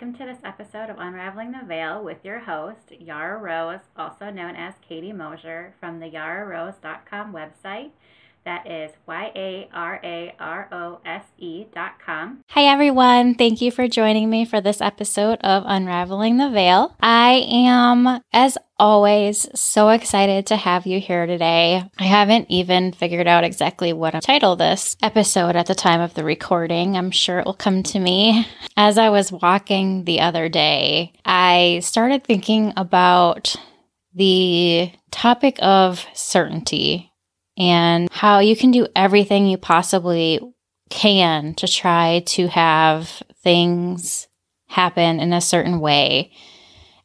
welcome to this episode of Unraveling the Veil with your host, Yara Rose, also known as Katie Mosier, from the yararose.com website. That is Y A R A R O S E dot com. Hi, everyone. Thank you for joining me for this episode of Unraveling the Veil. I am, as always, so excited to have you here today. I haven't even figured out exactly what to title this episode at the time of the recording. I'm sure it will come to me. As I was walking the other day, I started thinking about the topic of certainty and how you can do everything you possibly can to try to have things happen in a certain way.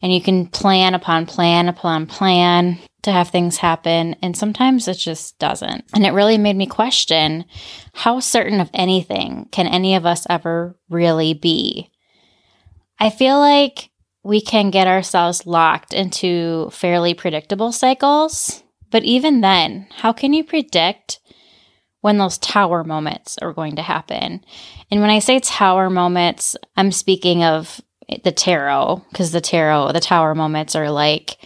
And you can plan upon plan upon plan to have things happen. And sometimes it just doesn't. And it really made me question how certain of anything can any of us ever really be? I feel like we can get ourselves locked into fairly predictable cycles but even then, how can you predict when those tower moments are going to happen? And when I say tower moments, I'm speaking of the tarot because the tarot, the tower moments are like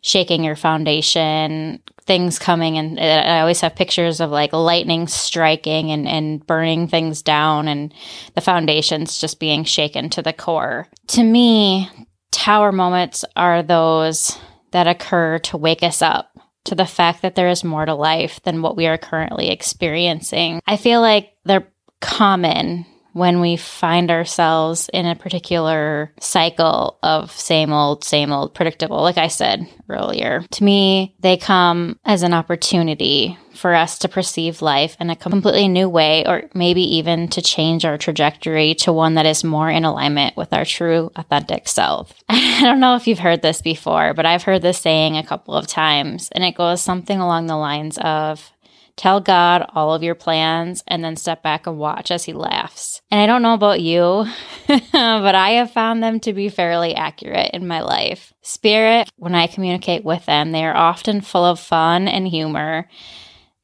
shaking your foundation, things coming, and I always have pictures of like lightning striking and, and burning things down, and the foundations just being shaken to the core. To me, tower moments are those that occur to wake us up to the fact that there is more to life than what we are currently experiencing. I feel like they're common when we find ourselves in a particular cycle of same old, same old, predictable, like I said earlier. To me, they come as an opportunity for us to perceive life in a completely new way, or maybe even to change our trajectory to one that is more in alignment with our true, authentic self. I don't know if you've heard this before, but I've heard this saying a couple of times, and it goes something along the lines of Tell God all of your plans and then step back and watch as He laughs. And I don't know about you, but I have found them to be fairly accurate in my life. Spirit, when I communicate with them, they are often full of fun and humor.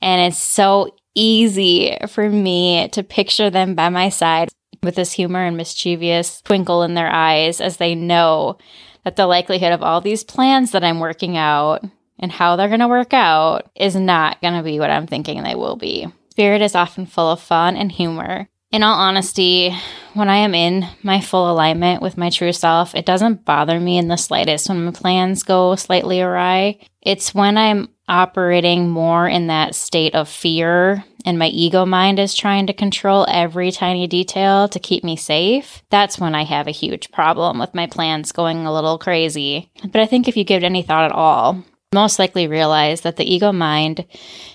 And it's so easy for me to picture them by my side with this humor and mischievous twinkle in their eyes as they know that the likelihood of all these plans that I'm working out and how they're going to work out is not going to be what I'm thinking they will be. Spirit is often full of fun and humor. In all honesty, when I am in my full alignment with my true self, it doesn't bother me in the slightest when my plans go slightly awry. It's when I'm operating more in that state of fear and my ego mind is trying to control every tiny detail to keep me safe, that's when I have a huge problem with my plans going a little crazy. But I think if you give it any thought at all, most likely realize that the ego mind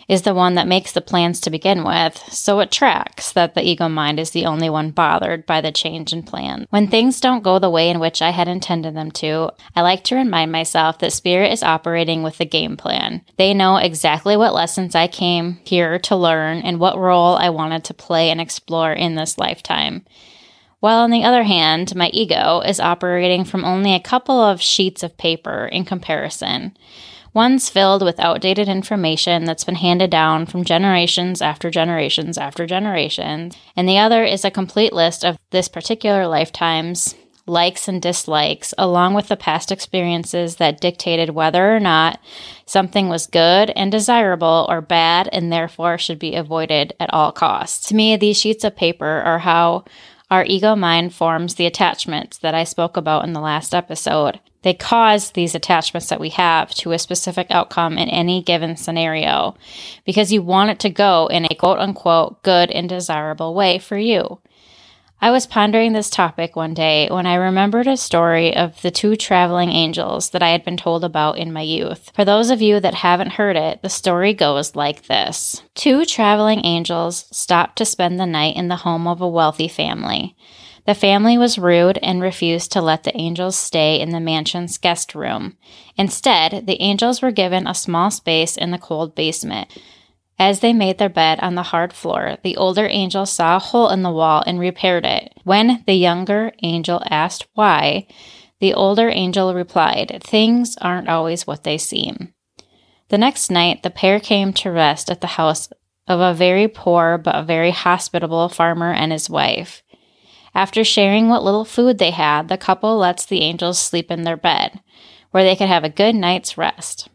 is the one that makes the plans to begin with, so it tracks that the ego mind is the only one bothered by the change in plan. When things don't go the way in which I had intended them to, I like to remind myself that spirit is operating with the game plan. They know exactly what lessons I came here to learn and what role I wanted to play and explore in this lifetime. While on the other hand, my ego is operating from only a couple of sheets of paper in comparison. One's filled with outdated information that's been handed down from generations after generations after generations, and the other is a complete list of this particular lifetime's likes and dislikes, along with the past experiences that dictated whether or not something was good and desirable or bad and therefore should be avoided at all costs. To me, these sheets of paper are how our ego mind forms the attachments that I spoke about in the last episode. They cause these attachments that we have to a specific outcome in any given scenario because you want it to go in a quote unquote good and desirable way for you. I was pondering this topic one day when I remembered a story of the two traveling angels that I had been told about in my youth. For those of you that haven't heard it, the story goes like this Two traveling angels stopped to spend the night in the home of a wealthy family. The family was rude and refused to let the angels stay in the mansion's guest room. Instead, the angels were given a small space in the cold basement. As they made their bed on the hard floor, the older angel saw a hole in the wall and repaired it. When the younger angel asked why, the older angel replied, Things aren't always what they seem. The next night, the pair came to rest at the house of a very poor but very hospitable farmer and his wife. After sharing what little food they had, the couple lets the angels sleep in their bed, where they could have a good night's rest.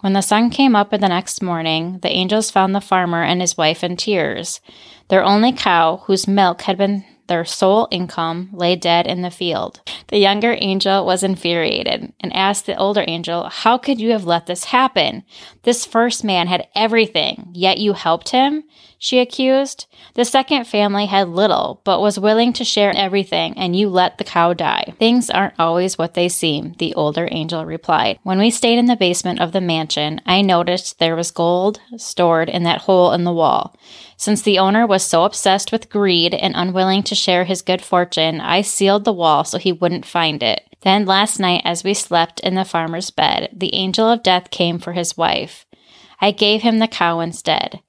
When the sun came up the next morning, the angels found the farmer and his wife in tears. Their only cow, whose milk had been their sole income, lay dead in the field. The younger angel was infuriated and asked the older angel, How could you have let this happen? This first man had everything, yet you helped him? She accused. The second family had little, but was willing to share everything, and you let the cow die. Things aren't always what they seem, the older angel replied. When we stayed in the basement of the mansion, I noticed there was gold stored in that hole in the wall. Since the owner was so obsessed with greed and unwilling to share his good fortune, I sealed the wall so he wouldn't find it. Then last night, as we slept in the farmer's bed, the angel of death came for his wife. I gave him the cow instead.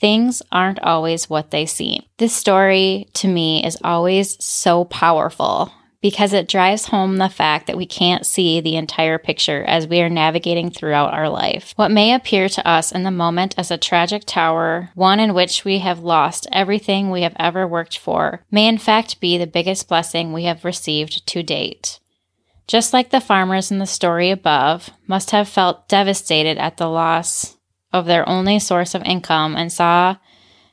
Things aren't always what they seem. This story to me is always so powerful because it drives home the fact that we can't see the entire picture as we are navigating throughout our life. What may appear to us in the moment as a tragic tower, one in which we have lost everything we have ever worked for, may in fact be the biggest blessing we have received to date. Just like the farmers in the story above must have felt devastated at the loss of their only source of income and saw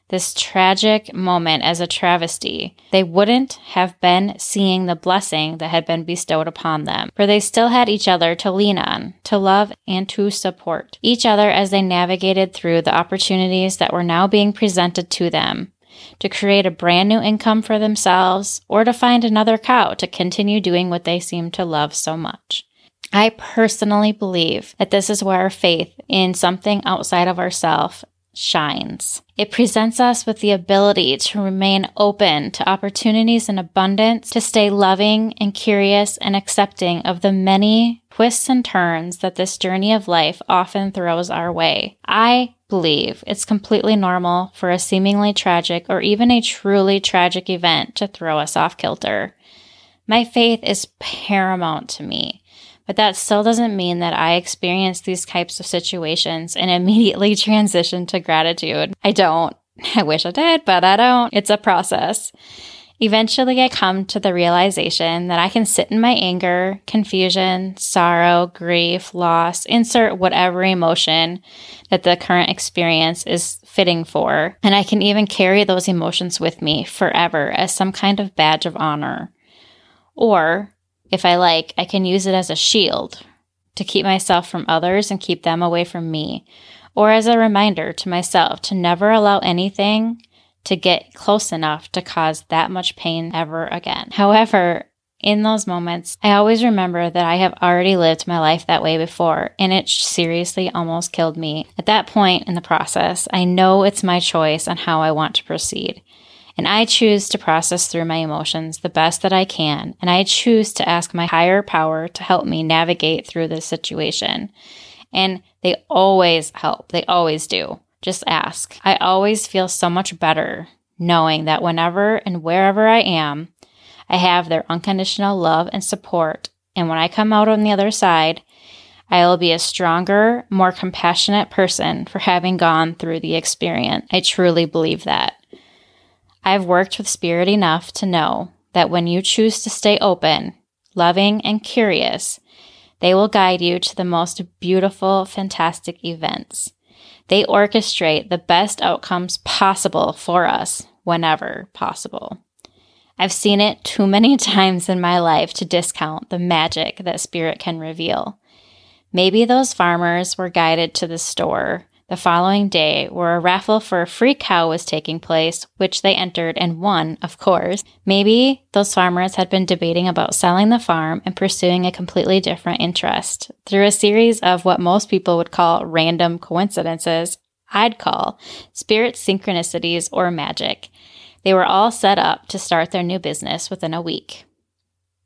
this tragic moment as a travesty, they wouldn't have been seeing the blessing that had been bestowed upon them, for they still had each other to lean on, to love, and to support each other as they navigated through the opportunities that were now being presented to them. To create a brand new income for themselves, or to find another cow to continue doing what they seem to love so much. I personally believe that this is where our faith in something outside of ourselves shines. It presents us with the ability to remain open to opportunities in abundance, to stay loving and curious and accepting of the many twists and turns that this journey of life often throws our way. I believe it's completely normal for a seemingly tragic or even a truly tragic event to throw us off kilter. My faith is paramount to me. But that still doesn't mean that I experience these types of situations and immediately transition to gratitude. I don't. I wish I did, but I don't. It's a process. Eventually, I come to the realization that I can sit in my anger, confusion, sorrow, grief, loss, insert whatever emotion that the current experience is fitting for, and I can even carry those emotions with me forever as some kind of badge of honor. Or if I like, I can use it as a shield to keep myself from others and keep them away from me, or as a reminder to myself to never allow anything to get close enough to cause that much pain ever again. However, in those moments, I always remember that I have already lived my life that way before, and it seriously almost killed me. At that point in the process, I know it's my choice on how I want to proceed. And I choose to process through my emotions the best that I can. And I choose to ask my higher power to help me navigate through this situation. And they always help, they always do. Just ask. I always feel so much better knowing that whenever and wherever I am, I have their unconditional love and support. And when I come out on the other side, I will be a stronger, more compassionate person for having gone through the experience. I truly believe that. I've worked with Spirit enough to know that when you choose to stay open, loving, and curious, they will guide you to the most beautiful, fantastic events. They orchestrate the best outcomes possible for us whenever possible. I've seen it too many times in my life to discount the magic that Spirit can reveal. Maybe those farmers were guided to the store the following day, where a raffle for a free cow was taking place, which they entered and won, of course, maybe those farmers had been debating about selling the farm and pursuing a completely different interest. Through a series of what most people would call random coincidences, I'd call spirit synchronicities or magic. They were all set up to start their new business within a week.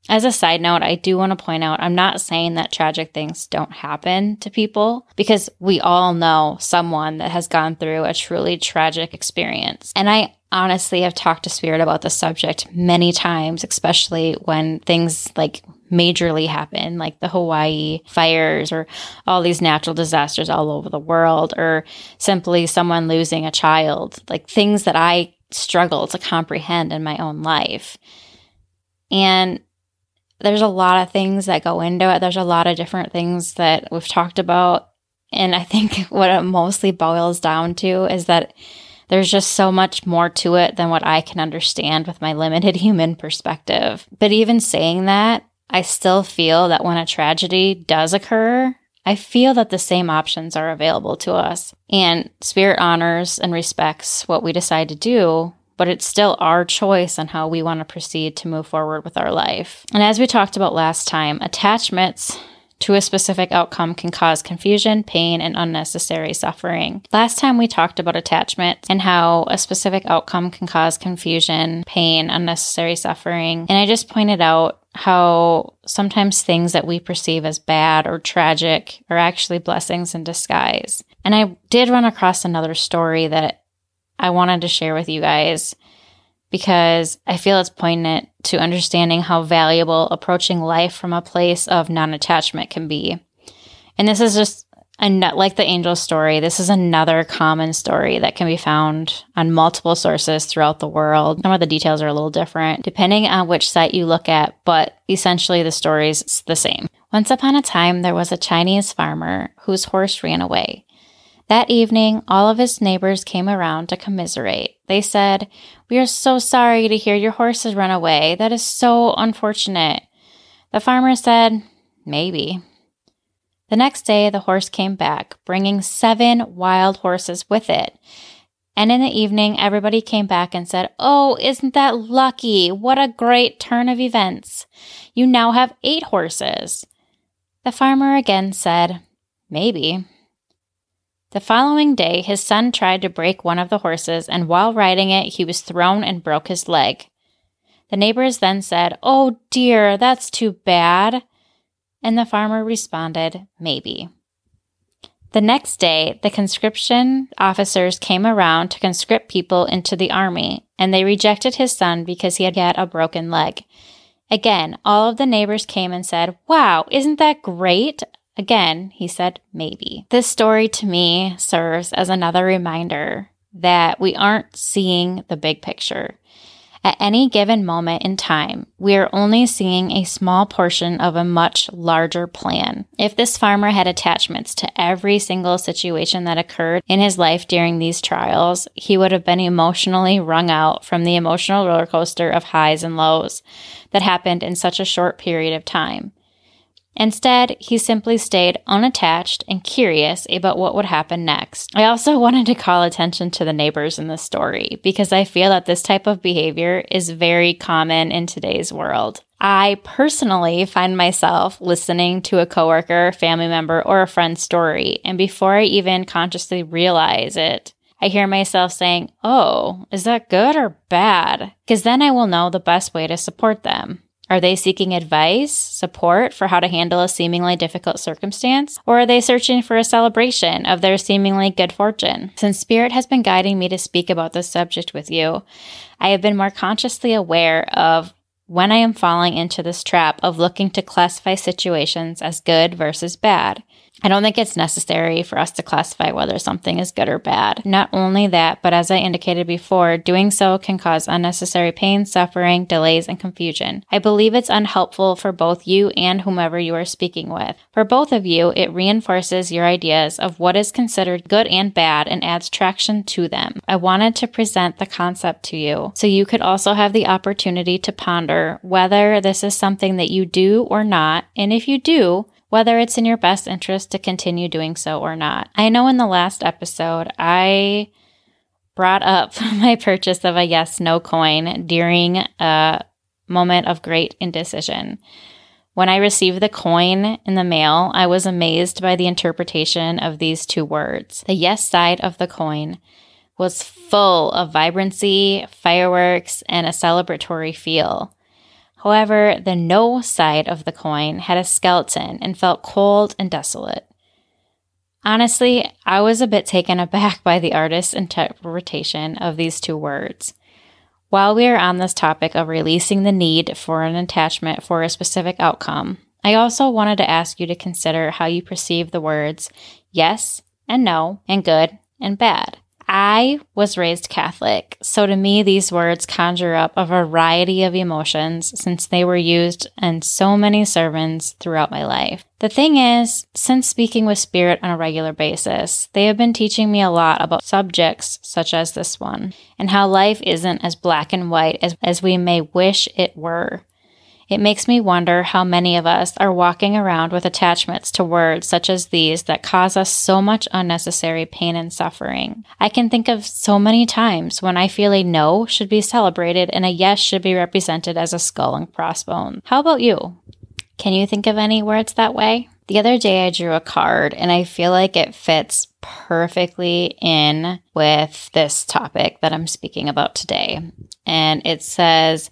As a side note, I do want to point out I'm not saying that tragic things don't happen to people because we all know someone that has gone through a truly tragic experience. And I honestly have talked to Spirit about the subject many times, especially when things like majorly happen, like the Hawaii fires or all these natural disasters all over the world, or simply someone losing a child, like things that I struggle to comprehend in my own life. And there's a lot of things that go into it. There's a lot of different things that we've talked about. And I think what it mostly boils down to is that there's just so much more to it than what I can understand with my limited human perspective. But even saying that, I still feel that when a tragedy does occur, I feel that the same options are available to us. And Spirit honors and respects what we decide to do, but it's still our choice on how we want to proceed to move forward with our life. And as we talked about last time, attachments to a specific outcome can cause confusion, pain, and unnecessary suffering. Last time we talked about attachment and how a specific outcome can cause confusion, pain, unnecessary suffering. And I just pointed out how sometimes things that we perceive as bad or tragic are actually blessings in disguise. And I did run across another story that I wanted to share with you guys because I feel it's poignant to understanding how valuable approaching life from a place of non attachment can be. And this is just a, like the angel story, this is another common story that can be found on multiple sources throughout the world. Some of the details are a little different depending on which site you look at, but essentially the story is the same. Once upon a time, there was a Chinese farmer whose horse ran away. That evening, all of his neighbors came around to commiserate. They said, We are so sorry to hear your horse has run away. That is so unfortunate. The farmer said, Maybe. The next day, the horse came back, bringing seven wild horses with it. And in the evening, everybody came back and said, Oh, isn't that lucky? What a great turn of events. You now have eight horses. The farmer again said, Maybe. The following day, his son tried to break one of the horses, and while riding it, he was thrown and broke his leg. The neighbors then said, Oh dear, that's too bad. And the farmer responded, Maybe. The next day, the conscription officers came around to conscript people into the army, and they rejected his son because he had had a broken leg. Again, all of the neighbors came and said, Wow, isn't that great? Again, he said, maybe. This story to me serves as another reminder that we aren't seeing the big picture. At any given moment in time, we are only seeing a small portion of a much larger plan. If this farmer had attachments to every single situation that occurred in his life during these trials, he would have been emotionally wrung out from the emotional roller coaster of highs and lows that happened in such a short period of time. Instead, he simply stayed unattached and curious about what would happen next. I also wanted to call attention to the neighbors in this story because I feel that this type of behavior is very common in today's world. I personally find myself listening to a coworker, family member, or a friend's story, and before I even consciously realize it, I hear myself saying, Oh, is that good or bad? Because then I will know the best way to support them. Are they seeking advice, support for how to handle a seemingly difficult circumstance? Or are they searching for a celebration of their seemingly good fortune? Since Spirit has been guiding me to speak about this subject with you, I have been more consciously aware of when I am falling into this trap of looking to classify situations as good versus bad. I don't think it's necessary for us to classify whether something is good or bad. Not only that, but as I indicated before, doing so can cause unnecessary pain, suffering, delays, and confusion. I believe it's unhelpful for both you and whomever you are speaking with. For both of you, it reinforces your ideas of what is considered good and bad and adds traction to them. I wanted to present the concept to you so you could also have the opportunity to ponder whether this is something that you do or not, and if you do, whether it's in your best interest to continue doing so or not. I know in the last episode, I brought up my purchase of a yes no coin during a moment of great indecision. When I received the coin in the mail, I was amazed by the interpretation of these two words. The yes side of the coin was full of vibrancy, fireworks, and a celebratory feel. However, the no side of the coin had a skeleton and felt cold and desolate. Honestly, I was a bit taken aback by the artist's interpretation of these two words. While we are on this topic of releasing the need for an attachment for a specific outcome, I also wanted to ask you to consider how you perceive the words yes and no and good and bad. I was raised Catholic, so to me, these words conjure up a variety of emotions since they were used in so many sermons throughout my life. The thing is, since speaking with Spirit on a regular basis, they have been teaching me a lot about subjects such as this one, and how life isn't as black and white as, as we may wish it were. It makes me wonder how many of us are walking around with attachments to words such as these that cause us so much unnecessary pain and suffering. I can think of so many times when I feel a no should be celebrated and a yes should be represented as a skull and crossbones. How about you? Can you think of any words that way? The other day I drew a card and I feel like it fits perfectly in with this topic that I'm speaking about today. And it says,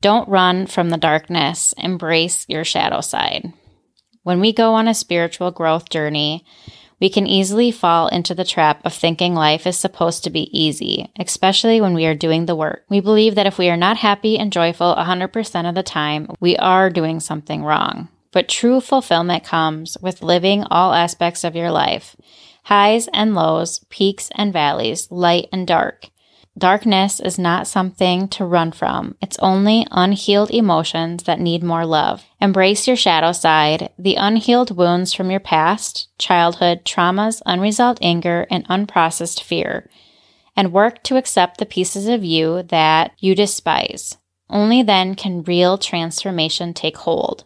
don't run from the darkness, embrace your shadow side. When we go on a spiritual growth journey, we can easily fall into the trap of thinking life is supposed to be easy, especially when we are doing the work. We believe that if we are not happy and joyful 100% of the time, we are doing something wrong. But true fulfillment comes with living all aspects of your life highs and lows, peaks and valleys, light and dark. Darkness is not something to run from. It's only unhealed emotions that need more love. Embrace your shadow side, the unhealed wounds from your past, childhood, traumas, unresolved anger, and unprocessed fear, and work to accept the pieces of you that you despise. Only then can real transformation take hold.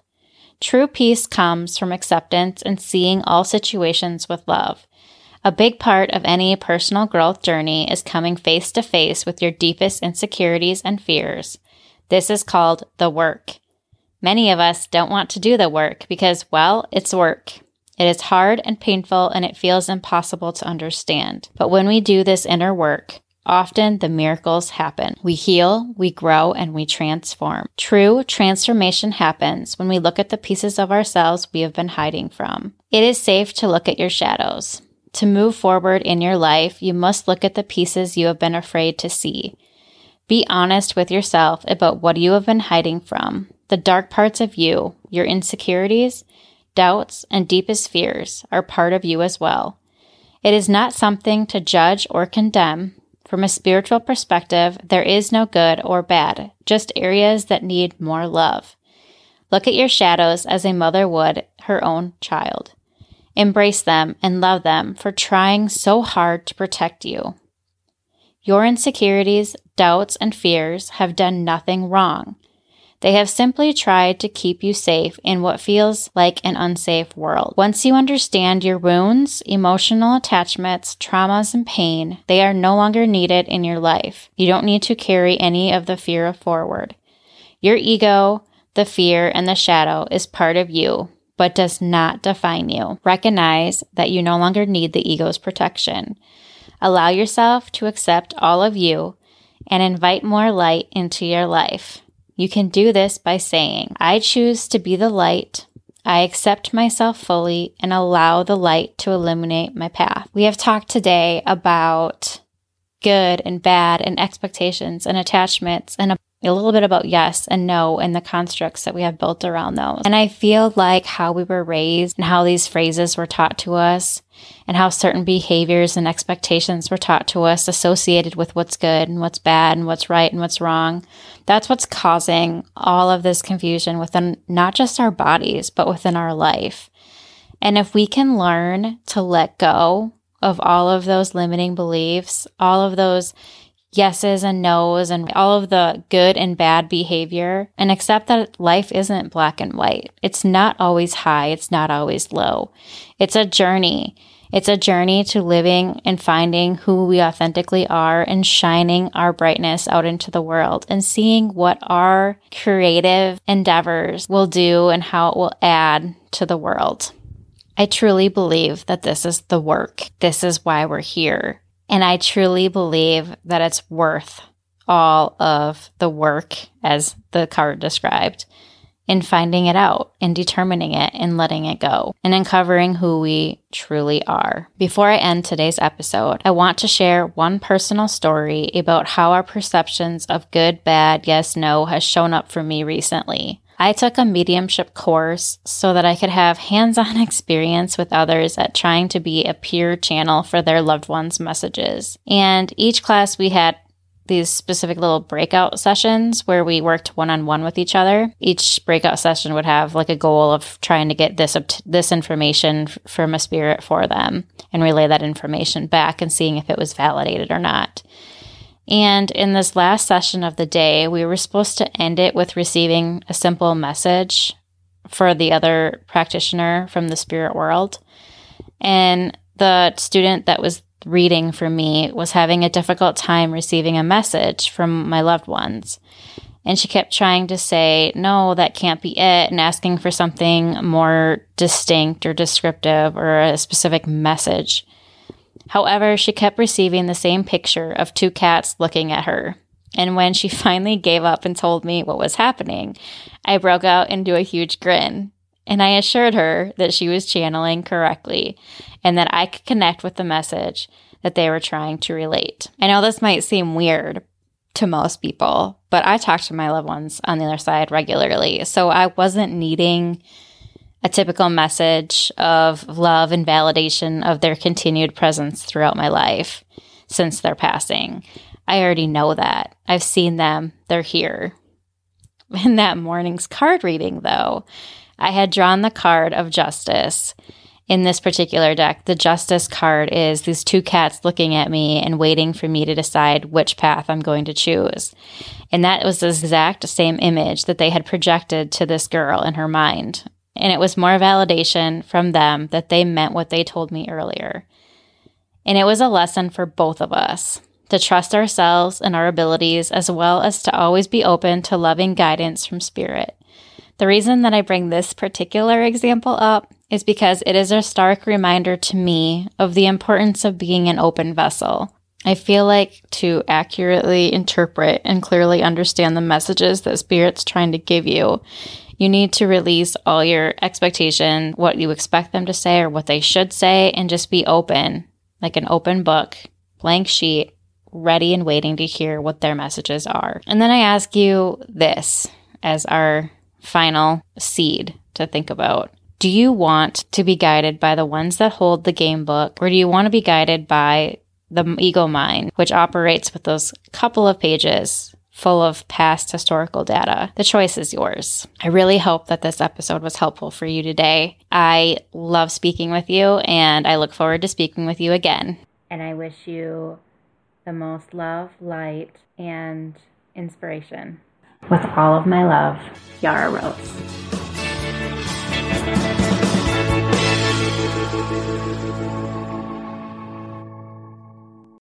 True peace comes from acceptance and seeing all situations with love. A big part of any personal growth journey is coming face to face with your deepest insecurities and fears. This is called the work. Many of us don't want to do the work because, well, it's work. It is hard and painful and it feels impossible to understand. But when we do this inner work, often the miracles happen. We heal, we grow, and we transform. True transformation happens when we look at the pieces of ourselves we have been hiding from. It is safe to look at your shadows. To move forward in your life, you must look at the pieces you have been afraid to see. Be honest with yourself about what you have been hiding from, the dark parts of you, your insecurities, doubts, and deepest fears are part of you as well. It is not something to judge or condemn. From a spiritual perspective, there is no good or bad, just areas that need more love. Look at your shadows as a mother would her own child. Embrace them and love them for trying so hard to protect you. Your insecurities, doubts, and fears have done nothing wrong. They have simply tried to keep you safe in what feels like an unsafe world. Once you understand your wounds, emotional attachments, traumas, and pain, they are no longer needed in your life. You don't need to carry any of the fear forward. Your ego, the fear, and the shadow is part of you, but does not define you. Recognize that you no longer need the ego's protection. Allow yourself to accept all of you and invite more light into your life. You can do this by saying, I choose to be the light. I accept myself fully and allow the light to illuminate my path. We have talked today about good and bad and expectations and attachments and a little bit about yes and no and the constructs that we have built around those. And I feel like how we were raised and how these phrases were taught to us and how certain behaviors and expectations were taught to us associated with what's good and what's bad and what's right and what's wrong. That's what's causing all of this confusion within not just our bodies, but within our life. And if we can learn to let go of all of those limiting beliefs, all of those yeses and nos and all of the good and bad behavior and accept that life isn't black and white. It's not always high, it's not always low. It's a journey. It's a journey to living and finding who we authentically are and shining our brightness out into the world and seeing what our creative endeavors will do and how it will add to the world. I truly believe that this is the work. This is why we're here. And I truly believe that it's worth all of the work, as the card described, in finding it out, in determining it, in letting it go, and uncovering who we truly are. Before I end today's episode, I want to share one personal story about how our perceptions of good, bad, yes, no has shown up for me recently. I took a mediumship course so that I could have hands on experience with others at trying to be a peer channel for their loved ones' messages. And each class we had these specific little breakout sessions where we worked one on one with each other. Each breakout session would have like a goal of trying to get this this information from a spirit for them and relay that information back and seeing if it was validated or not. And in this last session of the day, we were supposed to end it with receiving a simple message for the other practitioner from the spirit world. And the student that was reading for me was having a difficult time receiving a message from my loved ones. And she kept trying to say, no, that can't be it, and asking for something more distinct or descriptive or a specific message. However, she kept receiving the same picture of two cats looking at her. And when she finally gave up and told me what was happening, I broke out into a huge grin. And I assured her that she was channeling correctly and that I could connect with the message that they were trying to relate. I know this might seem weird to most people, but I talk to my loved ones on the other side regularly. So I wasn't needing a typical message of love and validation of their continued presence throughout my life since their passing. I already know that. I've seen them, they're here. In that morning's card reading, though, I had drawn the card of justice. In this particular deck, the justice card is these two cats looking at me and waiting for me to decide which path I'm going to choose. And that was the exact same image that they had projected to this girl in her mind and it was more validation from them that they meant what they told me earlier. And it was a lesson for both of us to trust ourselves and our abilities, as well as to always be open to loving guidance from Spirit. The reason that I bring this particular example up is because it is a stark reminder to me of the importance of being an open vessel. I feel like to accurately interpret and clearly understand the messages that Spirit's trying to give you, you need to release all your expectation, what you expect them to say or what they should say, and just be open, like an open book, blank sheet, ready and waiting to hear what their messages are. And then I ask you this as our final seed to think about. Do you want to be guided by the ones that hold the game book, or do you want to be guided by the ego mind, which operates with those couple of pages full of past historical data. The choice is yours. I really hope that this episode was helpful for you today. I love speaking with you and I look forward to speaking with you again. And I wish you the most love, light, and inspiration. With all of my love, Yara Rose.